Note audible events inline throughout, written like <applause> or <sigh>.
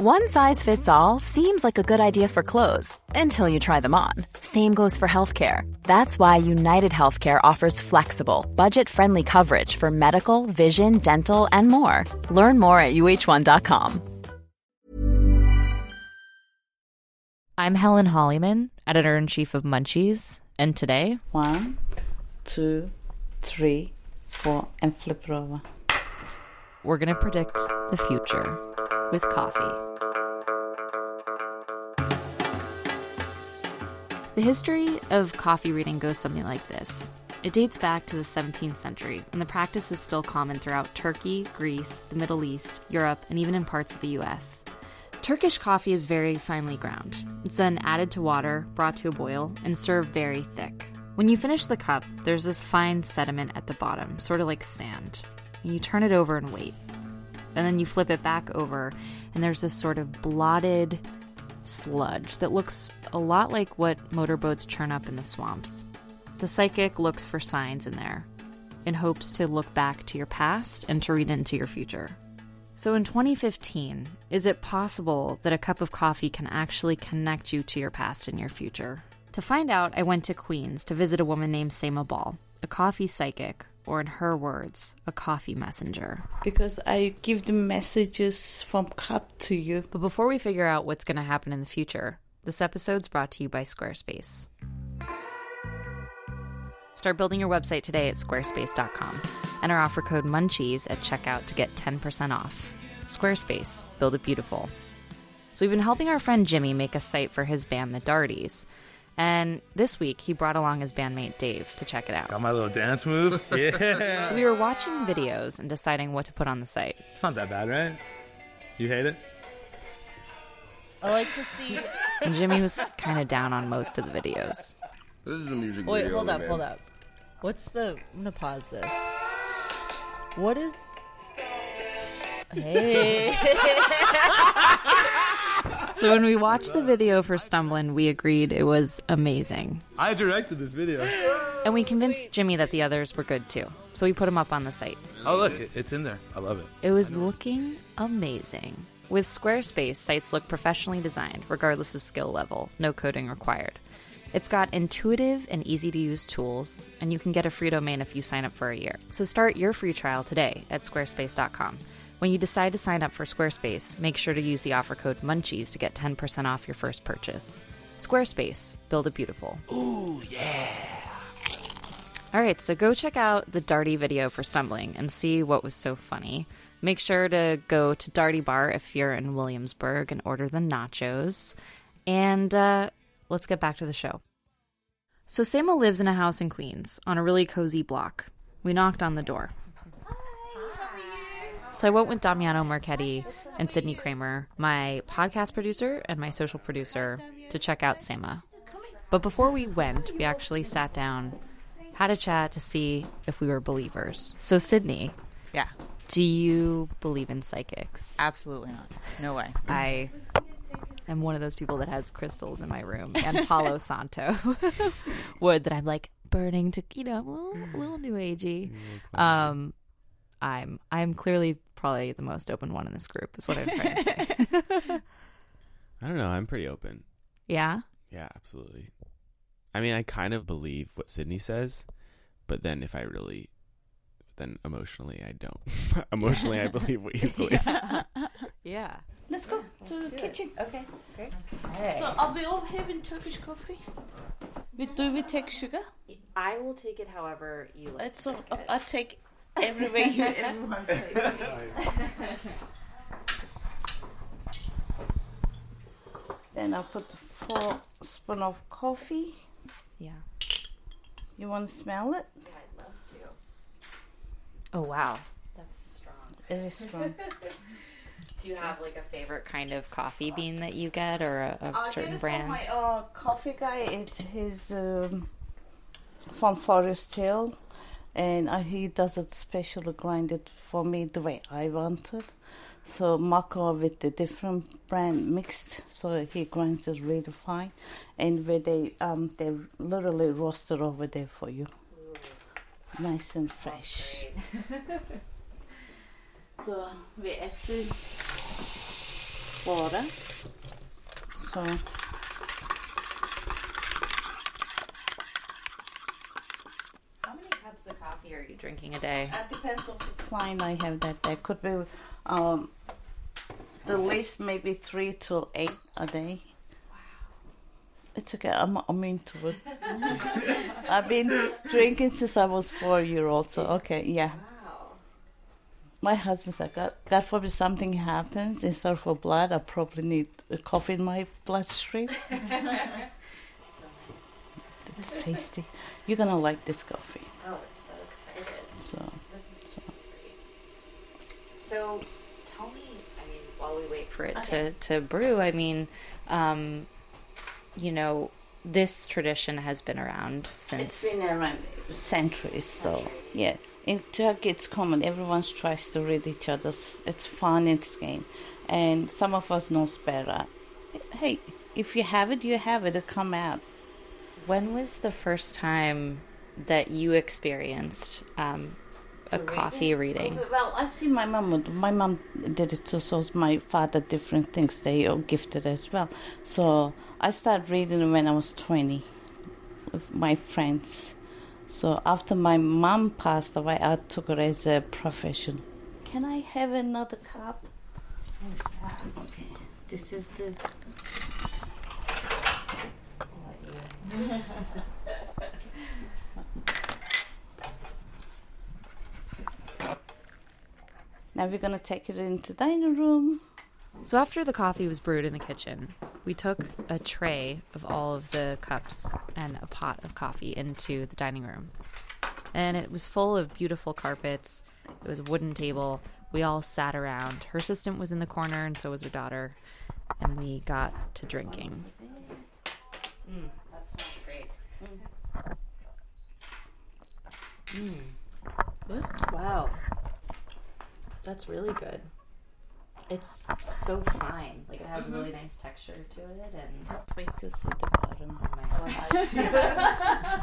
One size fits all seems like a good idea for clothes until you try them on. Same goes for healthcare. That's why United Healthcare offers flexible, budget friendly coverage for medical, vision, dental, and more. Learn more at uh1.com. I'm Helen Hollyman, editor in chief of Munchies, and today One, two, three, four, and flip it over. we're going to predict the future with coffee. The history of coffee reading goes something like this. It dates back to the 17th century, and the practice is still common throughout Turkey, Greece, the Middle East, Europe, and even in parts of the US. Turkish coffee is very finely ground. It's then added to water, brought to a boil, and served very thick. When you finish the cup, there's this fine sediment at the bottom, sort of like sand. And you turn it over and wait. And then you flip it back over, and there's this sort of blotted sludge that looks a lot like what motorboats churn up in the swamps. The psychic looks for signs in there in hopes to look back to your past and to read into your future. So in 2015, is it possible that a cup of coffee can actually connect you to your past and your future? To find out, I went to Queens to visit a woman named Sema Ball, a coffee psychic, or in her words, a coffee messenger. Because I give the messages from cup to you. But before we figure out what's going to happen in the future, this episode's brought to you by Squarespace. Start building your website today at squarespace.com. Enter offer code MUNCHIES at checkout to get 10% off. Squarespace, build it beautiful. So, we've been helping our friend Jimmy make a site for his band, the Darties. And this week, he brought along his bandmate Dave to check it out. Got my little dance move. Yeah. <laughs> So, we were watching videos and deciding what to put on the site. It's not that bad, right? You hate it? I like to see. <laughs> And Jimmy was kind of down on most of the videos. This is a music Wait, video. Wait, hold up, man. hold up. What's the? I'm gonna pause this. What is? Hey. <laughs> So when we watched the video for Stumbling, we agreed it was amazing. I directed this video. And we convinced Jimmy that the others were good too. So we put them up on the site. Oh, look, it- it's in there. I love it. It was looking amazing. With Squarespace, sites look professionally designed, regardless of skill level, no coding required. It's got intuitive and easy to use tools, and you can get a free domain if you sign up for a year. So start your free trial today at squarespace.com. When you decide to sign up for Squarespace, make sure to use the offer code MUNCHIES to get 10% off your first purchase. Squarespace, build it beautiful. Ooh, yeah. All right, so go check out the Darty video for Stumbling and see what was so funny. Make sure to go to Darty Bar if you're in Williamsburg and order the nachos. And uh, let's get back to the show. So, Sama lives in a house in Queens on a really cozy block. We knocked on the door. So I went with Damiano Marchetti and Sydney Kramer, my podcast producer and my social producer, to check out Sama. But before we went, we actually sat down, had a chat to see if we were believers. So, Sydney, Yeah, do you believe in psychics? absolutely not. No way. <laughs> I am one of those people that has crystals in my room and <laughs> Palo Santo <laughs> wood that I'm like burning to, you know, a little, a little new agey. Um, I'm I'm clearly probably the most open one in this group, is what I'm trying to say. <laughs> I don't know. I'm pretty open. yeah. Yeah, absolutely. I mean, I kind of believe what Sydney says, but then if I really, then emotionally, I don't. <laughs> emotionally, I <laughs> believe what you believe. Yeah. Let's go to the kitchen. Okay. Great. So are we all having Turkish coffee? We, do we take sugar? I will take it however you like. It's all, I take everywhere you <laughs> everyone takes. <laughs> Then I'll put the four spoon of coffee. Yeah. You want to smell it? Yeah, I'd love to. Oh wow. That's strong. It is strong. <laughs> Do you have like a favorite kind of coffee bean that you get or a, a I'll certain get it brand? From my uh, coffee guy, it's his um, from Forest Hill, and uh, he does it specially grinded for me the way I want it. So maca with the different brand mixed, so he grinds it really fine, and where they um they literally roast it over there for you, nice and fresh. <laughs> So we add the water. So How many cups of coffee are you drinking a day? It depends on the client I have that day. Could be um, the least maybe three to eight a day. Wow. It's okay. I'm I'm into it. <laughs> I've been drinking since I was four year old. So okay, yeah. Wow. My husband said, God, God forbid something happens instead of blood, I probably need a coffee in my bloodstream. <laughs> It's tasty. You're gonna like this coffee. Oh, so. So so. So, tell me, I mean, while we wait for it to, to brew, I mean, um, you know, this tradition has been around since. It's been around centuries, so yeah. In Turkey, it's common. Everyone tries to read each other's. It's fun. It's game, and some of us knows better. Hey, if you have it, you have it. It come out. When was the first time that you experienced um, a coffee reading? Well, I see my mom. would- My mom did it too. So my father. Different things they are gifted as well. So I started reading when I was twenty, with my friends. So after my mom passed away, I took her as a profession. Can I have another cup? Okay. This is the. <laughs> Now we're gonna take it into dining room. So after the coffee was brewed in the kitchen, we took a tray of all of the cups and a pot of coffee into the dining room. And it was full of beautiful carpets. It was a wooden table. We all sat around. Her assistant was in the corner, and so was her daughter. And we got to drinking. Mm, that smells Mm. Wow. That's really good. It's so fine. Like it has a really nice texture to it, and Just wait to see the bottom. oh my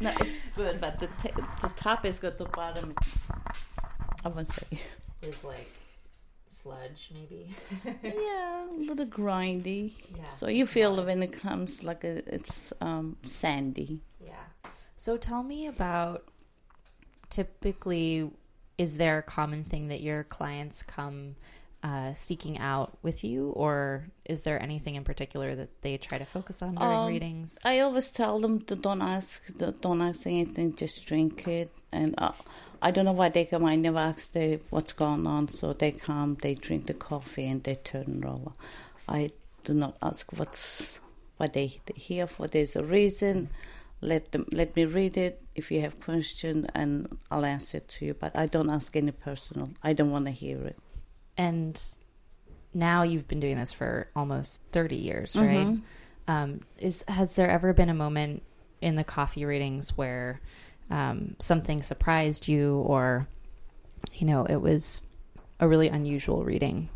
<laughs> no, <laughs> it's good, but the t- the top is good. The bottom, is, I won't say. is like sludge, maybe. <laughs> Yeah, a little grindy. Yeah. So you feel when it comes like a, it's um, sandy. yeah. So tell me about. Typically, is there a common thing that your clients come uh, seeking out with you, or is there anything in particular that they try to focus on during Um, readings? I always tell them to don't ask, don't ask anything, just drink it. And uh, I don't know why they come. I never ask them what's going on. So they come, they drink the coffee, and they turn over. I do not ask what's what they they here for. There's a reason. Let them let me read it. If you have question, and I'll answer it to you. But I don't ask any personal. I don't want to hear it. and now you've been doing this for almost 30 years right Mhm. um, is has there ever been a moment in the coffee readings where um, something surprised you or you know it was a really unusual reading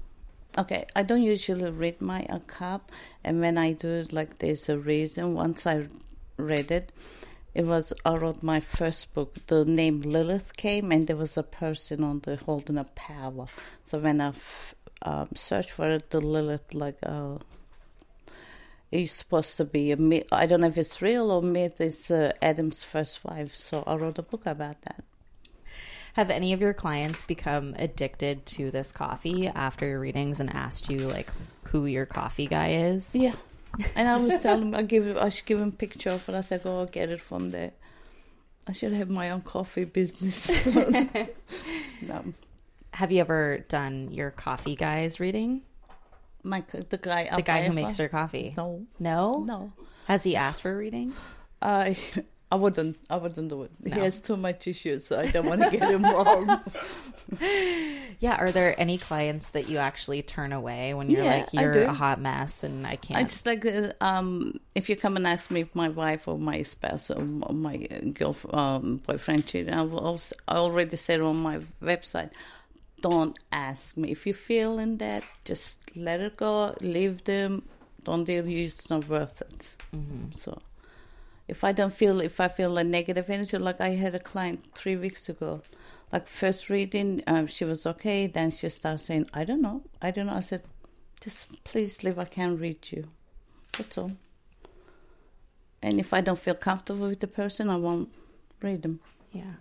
Okay, I don't usually read my cup, and when I do it, like there's a reason. Once I read it, it was I wrote my first book. The name Lilith came, and there was a person on the holding a power. So when I f- um, searched for it, the Lilith like uh, it's supposed to be a myth. I don't know if it's real or myth. It's uh, Adam's first wife. So I wrote a book about that. have any of your clients become addicted to this coffee after your readings and asked you like who your coffee guy is Yeah. And I was telling him, I give him, I should give him a picture of it. I said, go get it from there. I should have my own coffee business. <laughs> no, have you ever done your coffee guy's reading my the guy, the guy who makes your coffee No, no no. has he asked for a reading I, I wouldn't, I wouldn't do it. No. He has too much issues, so I don't want to get involved. <laughs> <laughs> Yeah, are there any clients that you actually turn away when you're Yeah, like you're a hot mess and I can't? It's like uh, um, if you come and ask me if my wife or my spouse or my girlfriend, um, boyfriend cheated, I, will also, I already said on my website, don't ask me. If you feel in that, just let it go, leave them. Don't deal with it's not worth it. Mhm. So if I don't feel, if I feel a negative energy, like I had a client three weeks ago, like first reading, um, she was okay. Then she started saying, I don't know, I don't know. I said, just please leave. I can't read you. That's all. And if I don't feel comfortable with the person, I won't read them. Yeah.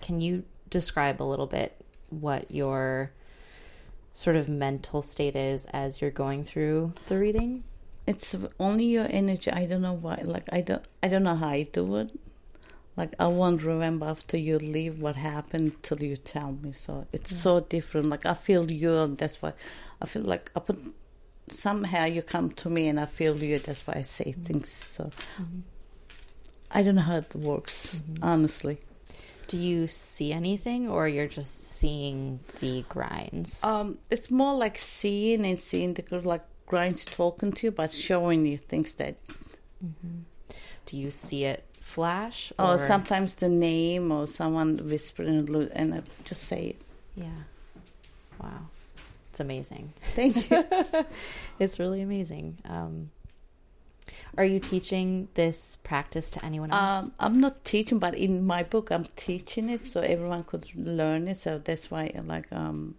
Can you describe a little bit what your sort of mental state is as you're going through the reading? It's only your energy. I don't know why. Like I don't. I don't know how I do it. Like I won't remember after you leave what happened till you tell me. So it's so different. Like I feel you, and that's why I feel like I put somehow you come to me and I feel you. That's why I say mm-hmm. things. So mm-hmm. I don't know how it works, mm-hmm. honestly. Do you see anything or you're just seeing the grinds? Um, it's more like seeing and seeing the like grinds talking to you, but showing you things that. Do you see it flash? Or sometimes the name or someone whispering, and I just say it. Yeah. Wow. It's amazing. <laughs> Thank you. <laughs> It's really amazing. Um, are you teaching this practice to anyone else? Um, I'm not teaching, but in my book, I'm teaching it so everyone could learn it. So that's why, like, um,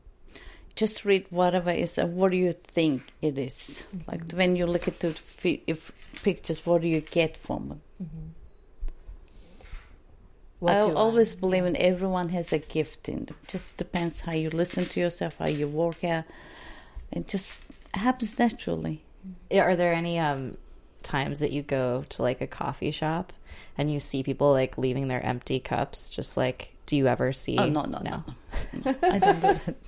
just read whatever is. Uh, what do you think it is? Like when you look at the fi- if pictures, what do you get from it? What I always believe in everyone has a gift in them. Just depends how you listen to yourself, how you work out. It just happens naturally. Are there any um times that you go to like a coffee shop and you see people like leaving their empty cups? Just like, do you ever see? Oh no, no, no, no. I don't do that. <laughs>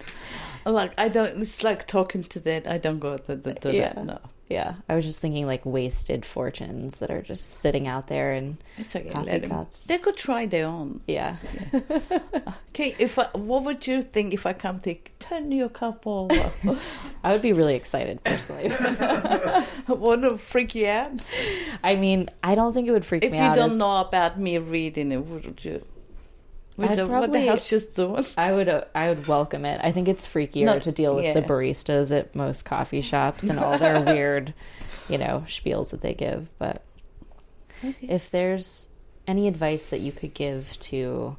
Like I don't. It's like talking to that. I don't go to, to, to Yeah. that. No, Yeah, I was just thinking like wasted fortunes that are just sitting out there and it's okay. Coffee let cups. They could try their own. yeah. <laughs> Okay, if I, what would you think if I come to turn your cup over? <laughs> I would be really excited personally. <laughs> Want to freak you out? I mean, I don't think it would freak If me out. If you don't as- know about me reading it, would you? I'd you- what the probably- hell she's doing? I would uh, I would welcome it. I think it's freakier to deal with the baristas at most coffee shops and all their <laughs> weird, you know, spiels that they give. But if there's any advice that you could give to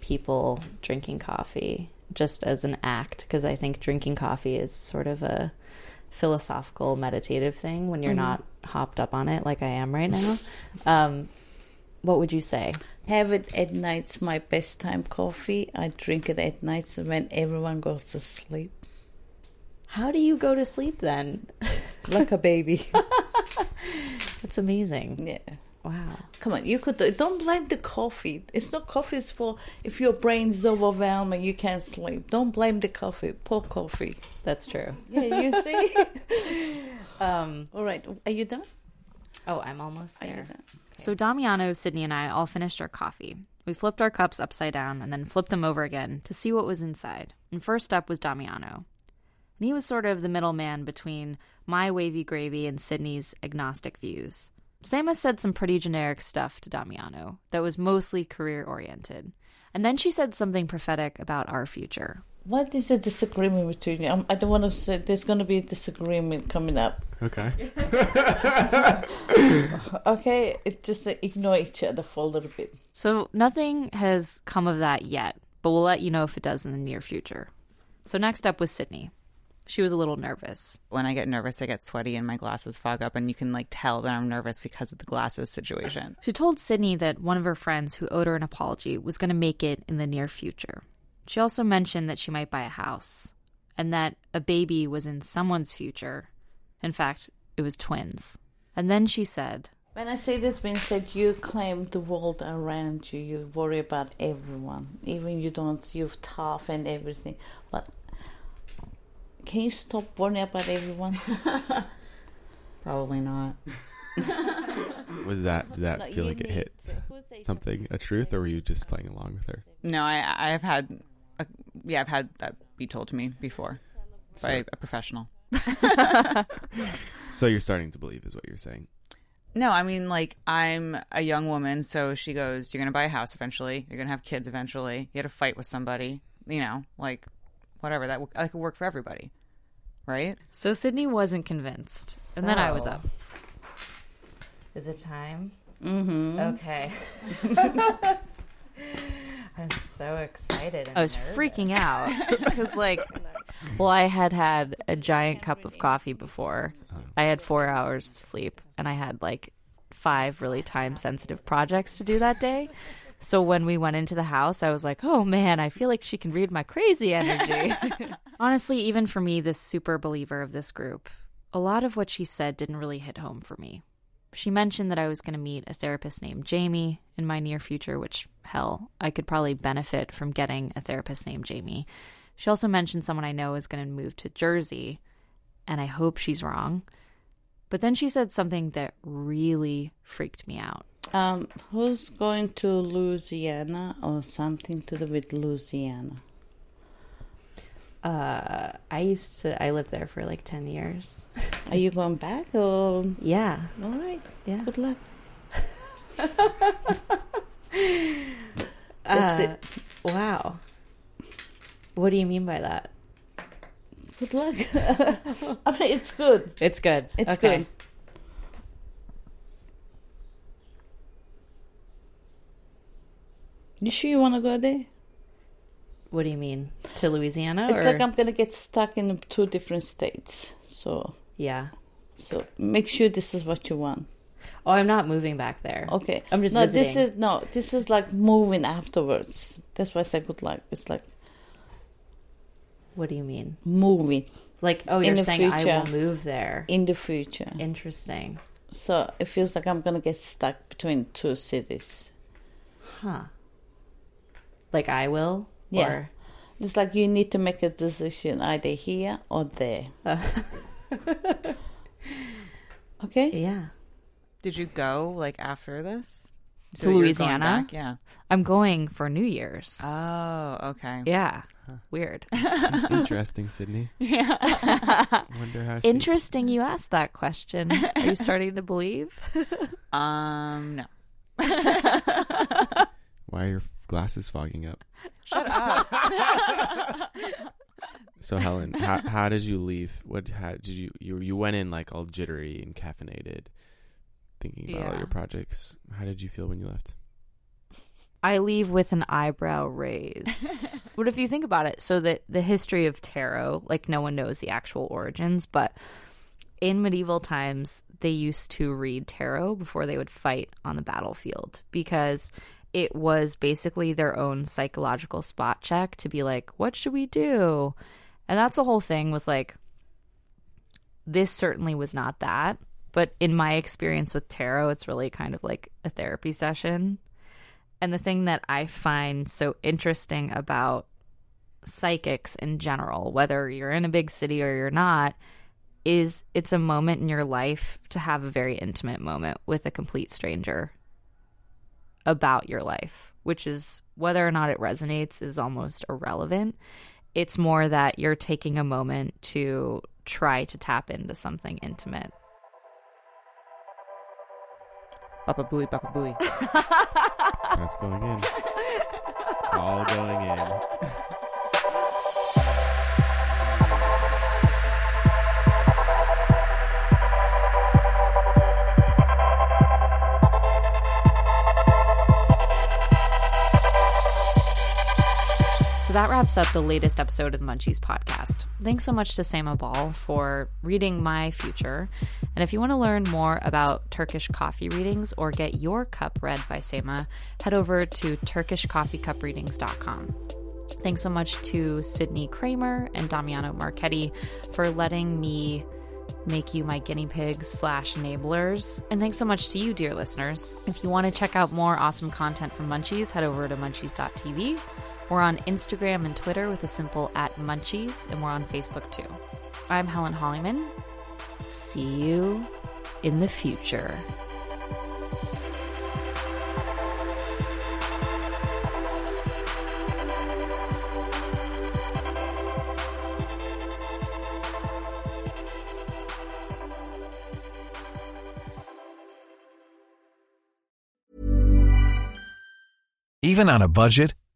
people drinking coffee just as an act because I think drinking coffee is sort of a philosophical meditative thing when you're not hopped up on it like I am right now. Um, what would you say? Have it at night's my best time coffee. I drink it at nights when everyone goes to sleep. How do you go to sleep then? <laughs> Like a baby. <laughs> That's amazing. yeah. Wow. Come on, you could do, don't blame the coffee. It's not coffee's fault. If your brain's overwhelming, you can't sleep. Don't blame the coffee. Poor coffee. That's true. Yeah, you see? <laughs> Um, All right. Are you done? oh, I'm almost there. So Damiano, Sydney, and I all finished our coffee. We flipped our cups upside down and then flipped them over again to see what was inside. And first up was Damiano. And he was sort of the middleman between my wavy gravy and Sydney's agnostic views. Sama said some pretty generic stuff to Damiano that was mostly career oriented. And then she said something prophetic about our future. What is the disagreement between you? Um, I don't want to say there's going to be a disagreement coming up. Okay. <laughs> Okay, it just uh, ignore each other for a little bit. So nothing has come of that yet, but we'll let you know if it does in the near future. So next up was Sydney. She was a little nervous. When I get nervous, I get sweaty and my glasses fog up, and you can like tell that I'm nervous because of the glasses situation. She told Sydney that one of her friends who owed her an apology was going to make it in the near future. She also mentioned that she might buy a house and that a baby was in someone's future. In fact, it was twins. And then she said, When I say this means that you claim the world around you, you worry about everyone, even you don't, you're tough and everything. But can you stop worrying about everyone? <laughs> Probably not. <laughs> Was that did that No, feel like it hit to- who say something a truth, or were you just playing along with her? No, I I've had, a, yeah, I've had that be told to me before by a professional. So you're starting to believe, is what you're saying. No, I mean like I'm a young woman, so she goes, "You're gonna buy a house eventually. You're gonna have kids eventually. You had to fight with somebody, you know, like whatever that that could work for everybody, right?" So Sydney wasn't convinced. And then I was up. Is it time? Mm-hmm. Okay. <laughs> I'm so excited. I was freaking out because, <laughs> like, Well, I had had a giant cup of coffee before. I had four hours of sleep, and I had like five really time sensitive projects to do that day. So when we went into the house, I was like, oh man, I feel like she can read my crazy energy. <laughs> Honestly, even for me, this super believer of this group, a lot of what she said didn't really hit home for me. She mentioned that I was going to meet a therapist named Jamie in my near future, which, hell, I could probably benefit from getting a therapist named Jamie. She also mentioned someone I know is going to move to Jersey, and I hope she's wrong. But then she said something that really freaked me out. Um, who's going to Louisiana or something to do with Louisiana? Uh, I used to, I lived there for like 10 years. <laughs> Are you going back or? Yeah. All right. Yeah. Good luck. Uh, <laughs> That's it. Wow. What do you mean by that? Good luck. <laughs> I mean, it's good. It's good. It's Okay. good. You sure you want to go there? What do you mean? To Louisiana? It's or? like I'm gonna get stuck in two different states. So, yeah. so make sure this is what you want. Oh, I'm not moving back there. Okay. I'm just no. This is no. This is like moving afterwards. That's why I said good luck. It's like What do you mean? moving Like, oh, you're saying I will move there. in the future. Interesting. So it feels like I'm gonna get stuck between two cities. Huh. Like I will? Yeah. Or It's like you need to make a decision either here or there. <laughs> <laughs> okay. yeah. Did you go like after this To that going Louisiana? back? Yeah. I'm going for New Year's. Oh, okay. yeah. Weird. <laughs> Interesting, Sydney. Yeah. <laughs> Wonder how. She, Interesting you asked that question. Are you starting to believe? Um, no. why are your glasses fogging up? Shut up. So Helen, how, how did you leave? What how did you you you went in like all jittery and caffeinated, thinking about all your projects. How did you feel when you left? I leave with an eyebrow raised. <laughs> but if you think about it, so the the history of tarot, like no one knows the actual origins, but in medieval times they used to read tarot before they would fight on the battlefield because it was basically their own psychological spot check to be like, what should we do? And that's the whole thing with like this certainly was not that, but in my experience with tarot, it's really kind of like a therapy session. And the thing that I find so interesting about psychics in general, whether you're in a big city or you're not, is it's a moment in your life to have a very intimate moment with a complete stranger about your life, which is whether or not it resonates is almost irrelevant. It's more that you're taking a moment to try to tap into something intimate. Baba Booey, Baba Booey. That's going in. It's all going in. <laughs> that wraps up the latest episode of the Munchies podcast. Thanks so much to Sama Ball for reading my future. And if you want to learn more about Turkish coffee readings or get your cup read by Sama, head over to turkishcoffeecupreadings.com. Thanks so much to Sydney Kramer and Damiano Marchetti for letting me make you my guinea pigs slash enablers. And thanks so much to you, dear listeners. If you want to check out more awesome content from Munchies, head over to munchies.tv. We're on Instagram and Twitter with a simple at munchies, and we're on Facebook too. I'm Helen Hollyman. See you in the future. Even on a budget,